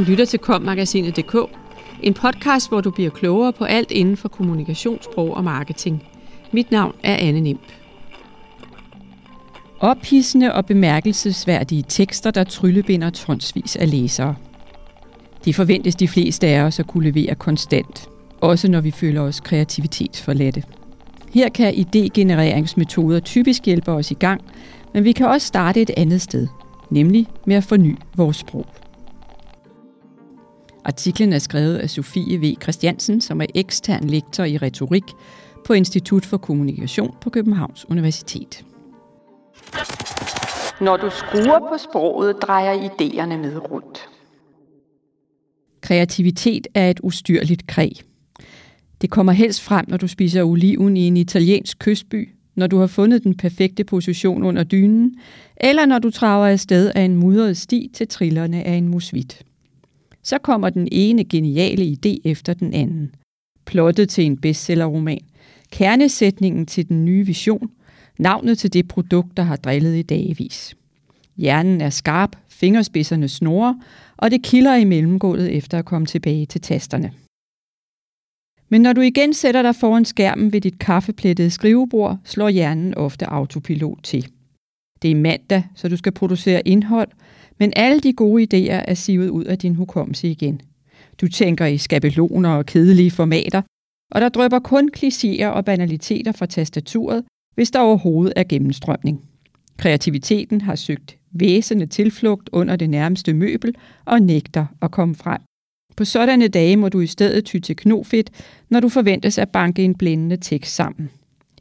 Du lytter til kommagasinet.dk, en podcast, hvor du bliver klogere på alt inden for kommunikationssprog og marketing. Mit navn er Anne Nimp. Ophidsende og bemærkelsesværdige tekster, der tryllebinder tonsvis af læsere. Det forventes de fleste af os at kunne levere konstant, også når vi føler os kreativitetsforladte. Her kan idégenereringsmetoder typisk hjælpe os i gang, men vi kan også starte et andet sted, nemlig med at forny vores sprog. Artiklen er skrevet af Sofie V. Christiansen, som er ekstern lektor i retorik på Institut for Kommunikation på Københavns Universitet. Når du skruer på sproget, drejer idéerne med rundt. Kreativitet er et ustyrligt kræg. Det kommer helst frem, når du spiser oliven i en italiensk kystby, når du har fundet den perfekte position under dynen, eller når du traver afsted af en mudret sti til trillerne af en musvit. Så kommer den ene geniale idé efter den anden. Plottet til en bestsellerroman, kernesætningen til den nye vision, navnet til det produkt, der har drillet i dagevis. Hjernen er skarp, fingerspidserne snorer, og det kilder i mellemgulvet efter at komme tilbage til tasterne. Men når du igen sætter dig foran skærmen ved dit kaffeplettede skrivebord, slår hjernen ofte autopilot til. Det er mandag, så du skal producere indhold, men alle de gode idéer er sivet ud af din hukommelse igen. Du tænker i skabeloner og kedelige formater, og der drøber kun klichéer og banaliteter fra tastaturet, hvis der overhovedet er gennemstrømning. Kreativiteten har søgt væsende tilflugt under det nærmeste møbel og nægter at komme frem. På sådanne dage må du i stedet ty til knofedt, når du forventes at banke en blændende tekst sammen.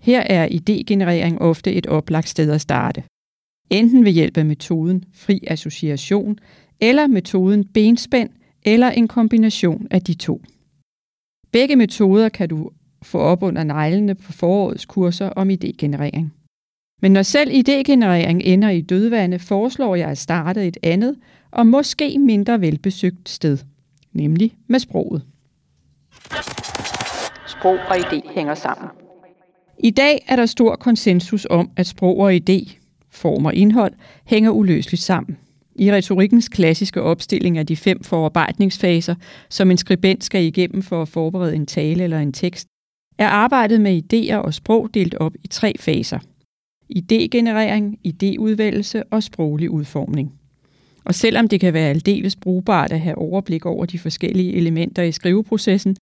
Her er idégenerering ofte et oplagt sted at starte. Enten ved hjælp af metoden fri association, eller metoden benspænd, eller en kombination af de to. Begge metoder kan du få op under neglene på forårets kurser om idégenerering. Men når selv idégenerering ender i dødvande, foreslår jeg at starte et andet og måske mindre velbesøgt sted, nemlig med sproget. Sprog og idé hænger sammen. I dag er der stor konsensus om, at sprog og idé, form og indhold, hænger uløseligt sammen. I retorikkens klassiske opstilling af de fem forarbejdningsfaser, som en skribent skal igennem for at forberede en tale eller en tekst, er arbejdet med idéer og sprog delt op i tre faser. Idégenerering, idéudvælgelse og sproglig udformning. Og selvom det kan være aldeles brugbart at have overblik over de forskellige elementer i skriveprocessen,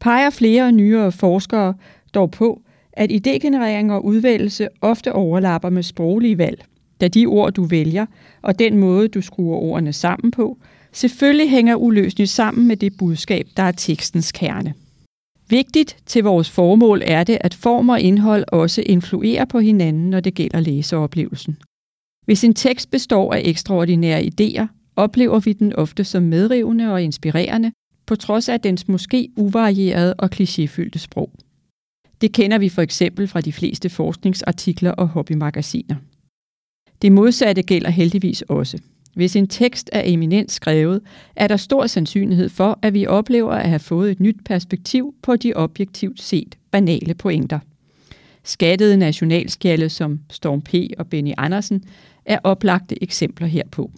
peger flere nyere forskere dog på, at idégenerering og udvælgelse ofte overlapper med sproglige valg, da de ord, du vælger, og den måde, du skruer ordene sammen på, selvfølgelig hænger uløseligt sammen med det budskab, der er tekstens kerne. Vigtigt til vores formål er det, at form og indhold også influerer på hinanden, når det gælder læseoplevelsen. Hvis en tekst består af ekstraordinære idéer, oplever vi den ofte som medrivende og inspirerende, på trods af dens måske uvarierede og klichéfyldte sprog. Det kender vi for eksempel fra de fleste forskningsartikler og hobbymagasiner. Det modsatte gælder heldigvis også. Hvis en tekst er eminent skrevet, er der stor sandsynlighed for, at vi oplever at have fået et nyt perspektiv på de objektivt set banale pointer. Skattede nationalskjalde som Storm P. og Benny Andersen er oplagte eksempler herpå.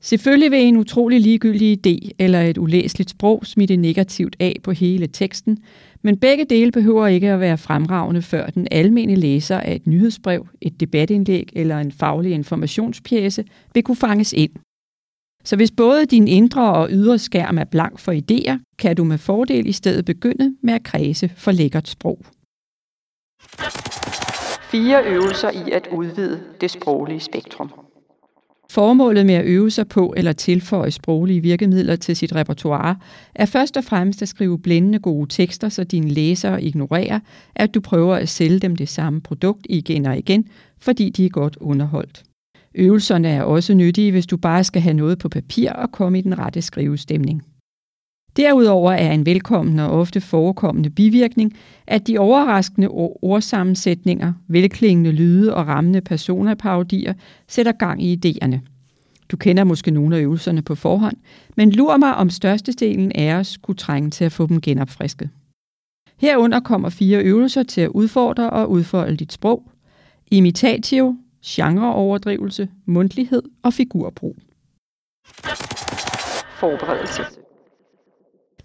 Selvfølgelig vil en utrolig ligegyldig idé eller et ulæseligt sprog smitte negativt af på hele teksten, men begge dele behøver ikke at være fremragende, før den almene læser af et nyhedsbrev, et debatindlæg eller en faglig informationspjæse vil kunne fanges ind. Så hvis både din indre og ydre skærm er blank for idéer, kan du med fordel i stedet begynde med at kredse for lækkert sprog. Fire øvelser i at udvide det sproglige spektrum. Formålet med at øve sig på eller tilføje sproglige virkemidler til sit repertoire er først og fremmest at skrive blændende gode tekster, så dine læsere ignorerer, at du prøver at sælge dem det samme produkt igen og igen, fordi de er godt underholdt. Øvelserne er også nyttige, hvis du bare skal have noget på papir og komme i den rette skrivestemning. Derudover er en velkommen og ofte forekommende bivirkning, at de overraskende ordsammensætninger, velklingende lyde og rammende personerparodier sætter gang i idéerne. Du kender måske nogle af øvelserne på forhånd, men lur mig om størstedelen af os kunne trænge til at få dem genopfrisket. Herunder kommer fire øvelser til at udfordre og udfolde dit sprog. Imitatio, genreoverdrivelse, mundtlighed og figurbrug. Forberedelse.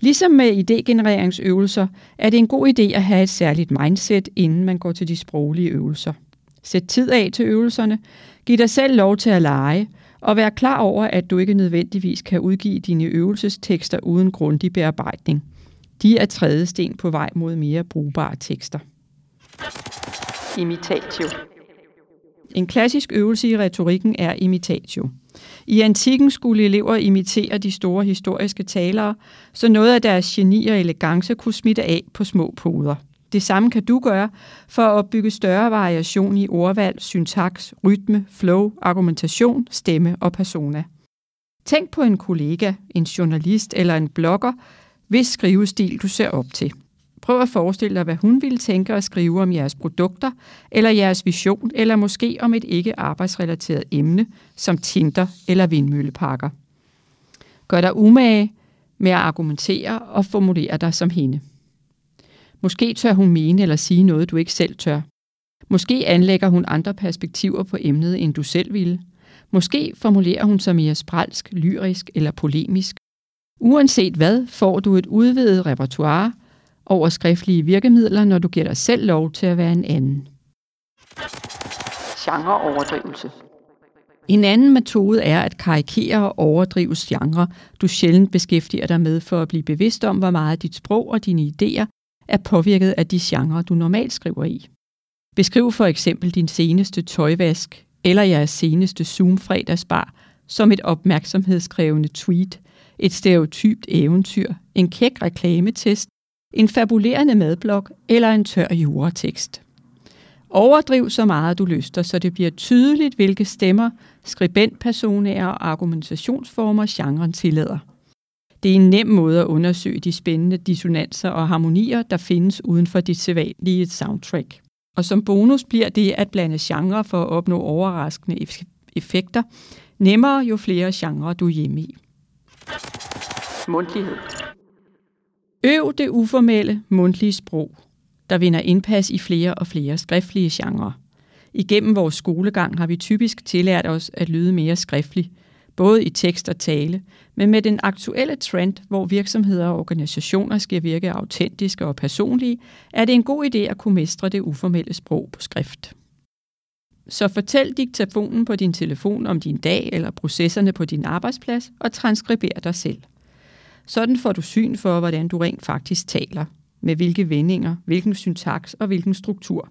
Ligesom med idégenereringsøvelser er det en god idé at have et særligt mindset, inden man går til de sproglige øvelser. Sæt tid af til øvelserne, giv dig selv lov til at lege, og vær klar over, at du ikke nødvendigvis kan udgive dine øvelsestekster uden grundig bearbejdning. De er tredje sten på vej mod mere brugbare tekster. Imitatio. En klassisk øvelse i retorikken er imitatio. I antikken skulle elever imitere de store historiske talere, så noget af deres geni og elegance kunne smitte af på små poder. Det samme kan du gøre for at opbygge større variation i ordvalg, syntaks, rytme, flow, argumentation, stemme og persona. Tænk på en kollega, en journalist eller en blogger, hvis skrivestil du ser op til. Prøv at forestille dig, hvad hun ville tænke at skrive om jeres produkter, eller jeres vision, eller måske om et ikke arbejdsrelateret emne, som Tinder eller vindmølleparker. Gør dig umage med at argumentere og formulere dig som hende. Måske tør hun mene eller sige noget, du ikke selv tør. Måske anlægger hun andre perspektiver på emnet, end du selv ville. Måske formulerer hun sig mere spralsk, lyrisk eller polemisk. Uanset hvad, får du et udvidet repertoire over skriftlige virkemidler, når du giver dig selv lov til at være en anden. Genreoverdrivelse. En anden metode er at karikere og overdrive genre, du sjældent beskæftiger dig med for at blive bevidst om, hvor meget dit sprog og dine idéer er påvirket af de genrer, du normalt skriver i. Beskriv for eksempel din seneste tøjvask eller jeres seneste Zoom-fredagsbar som et opmærksomhedskrævende tweet, et stereotypt eventyr, en kæk reklametest, en fabulerende madblok eller en tør juratekst. Overdriv så meget du lyster, så det bliver tydeligt, hvilke stemmer, skribentpersoner og argumentationsformer genren tillader. Det er en nem måde at undersøge de spændende dissonanser og harmonier, der findes uden for dit sædvanlige soundtrack. Og som bonus bliver det at blande genre for at opnå overraskende effekter nemmere, jo flere genrer du er hjemme i. Mundtlighed. Øv det uformelle, mundtlige sprog, der vinder indpas i flere og flere skriftlige genrer. Igennem vores skolegang har vi typisk tillært os at lyde mere skriftlig, både i tekst og tale, men med den aktuelle trend, hvor virksomheder og organisationer skal virke autentiske og personlige, er det en god idé at kunne mestre det uformelle sprog på skrift. Så fortæl diktafonen på din telefon om din dag eller processerne på din arbejdsplads og transkriber dig selv. Sådan får du syn for, hvordan du rent faktisk taler, med hvilke vendinger, hvilken syntaks og hvilken struktur.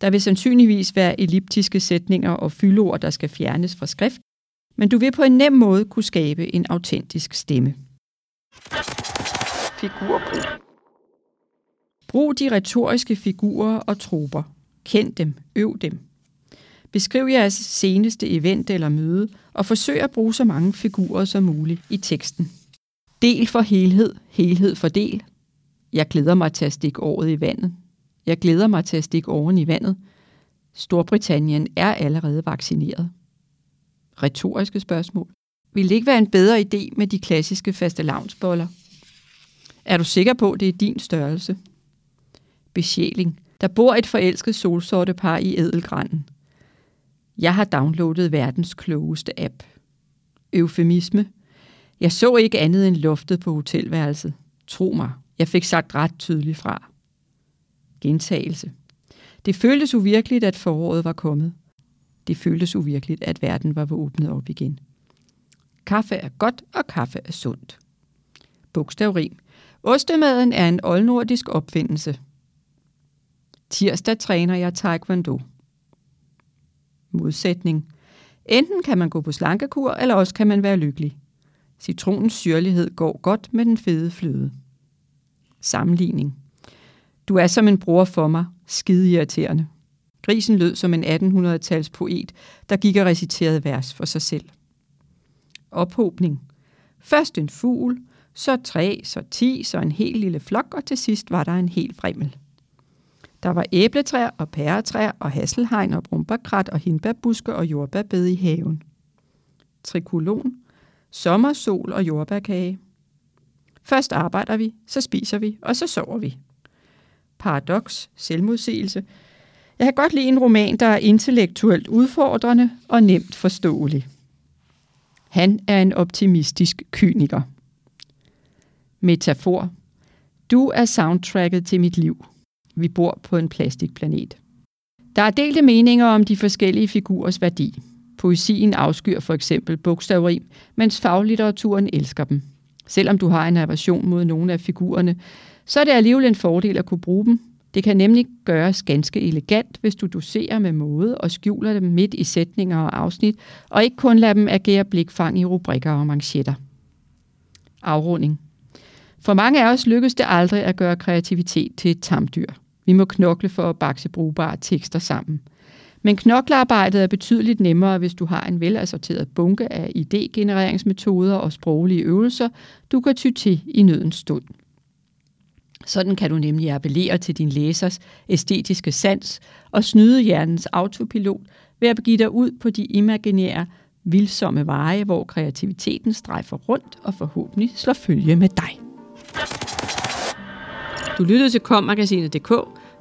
Der vil sandsynligvis være elliptiske sætninger og fyldord, der skal fjernes fra skrift, men du vil på en nem måde kunne skabe en autentisk stemme. Figurbrug. Brug de retoriske figurer og troper. Kend dem, øv dem. Beskriv jeres seneste event eller møde, og forsøg at bruge så mange figurer som muligt i teksten. Del for helhed, helhed for del. Jeg glæder mig til at stikke året i vandet. Jeg glæder mig til at stikke åren i vandet. Storbritannien er allerede vaccineret. Retoriske spørgsmål. Vil det ikke være en bedre idé med de klassiske faste lavnsboller? Er du sikker på, at det er din størrelse? Besjæling. Der bor et forelsket solsorte par i Edelgranden. Jeg har downloadet verdens klogeste app. Eufemisme. Jeg så ikke andet end loftet på hotelværelset. Tro mig, jeg fik sagt ret tydeligt fra. Gentagelse. Det føltes uvirkeligt, at foråret var kommet. Det føltes uvirkeligt, at verden var åbnet op igen. Kaffe er godt, og kaffe er sundt. Bogstavrim. Ostemaden er en oldnordisk opfindelse. Tirsdag træner jeg taekwondo. Modsætning. Enten kan man gå på slankekur, eller også kan man være lykkelig. Citronens syrlighed går godt med den fede fløde. Sammenligning. Du er som en bror for mig, skide irriterende. Grisen lød som en 1800-tals poet, der gik og reciterede vers for sig selv. Ophobning. Først en fugl, så tre, så ti, så en helt lille flok, og til sidst var der en hel fremmel. Der var æbletræer og pæretræer og hasselhegn og brumbakrat og hindbærbuske og jordbærbed i haven. Trikolon. Sommersol og jordbærkage. Først arbejder vi, så spiser vi, og så sover vi. Paradoks, selvmodsigelse. Jeg kan godt lide en roman, der er intellektuelt udfordrende og nemt forståelig. Han er en optimistisk kyniker. Metafor. Du er soundtracket til mit liv. Vi bor på en plastikplanet. Der er delte meninger om de forskellige figurers værdi. Poesien afskyr for eksempel bogstavrim, mens faglitteraturen elsker dem. Selvom du har en aversion mod nogle af figurerne, så er det alligevel en fordel at kunne bruge dem. Det kan nemlig gøres ganske elegant, hvis du doserer med måde og skjuler dem midt i sætninger og afsnit, og ikke kun lader dem agere blikfang i rubrikker og manchetter. Afrunding. For mange af os lykkes det aldrig at gøre kreativitet til et tamdyr. Vi må knokle for at bakse brugbare tekster sammen. Men knoklearbejdet er betydeligt nemmere, hvis du har en velassorteret bunke af idégenereringsmetoder og sproglige øvelser, du kan ty til i nødens stund. Sådan kan du nemlig appellere til din læsers æstetiske sans og snyde hjernens autopilot ved at begive dig ud på de imaginære, vildsomme veje, hvor kreativiteten strejfer rundt og forhåbentlig slår følge med dig. Du lyttede til kommagasinet.dk,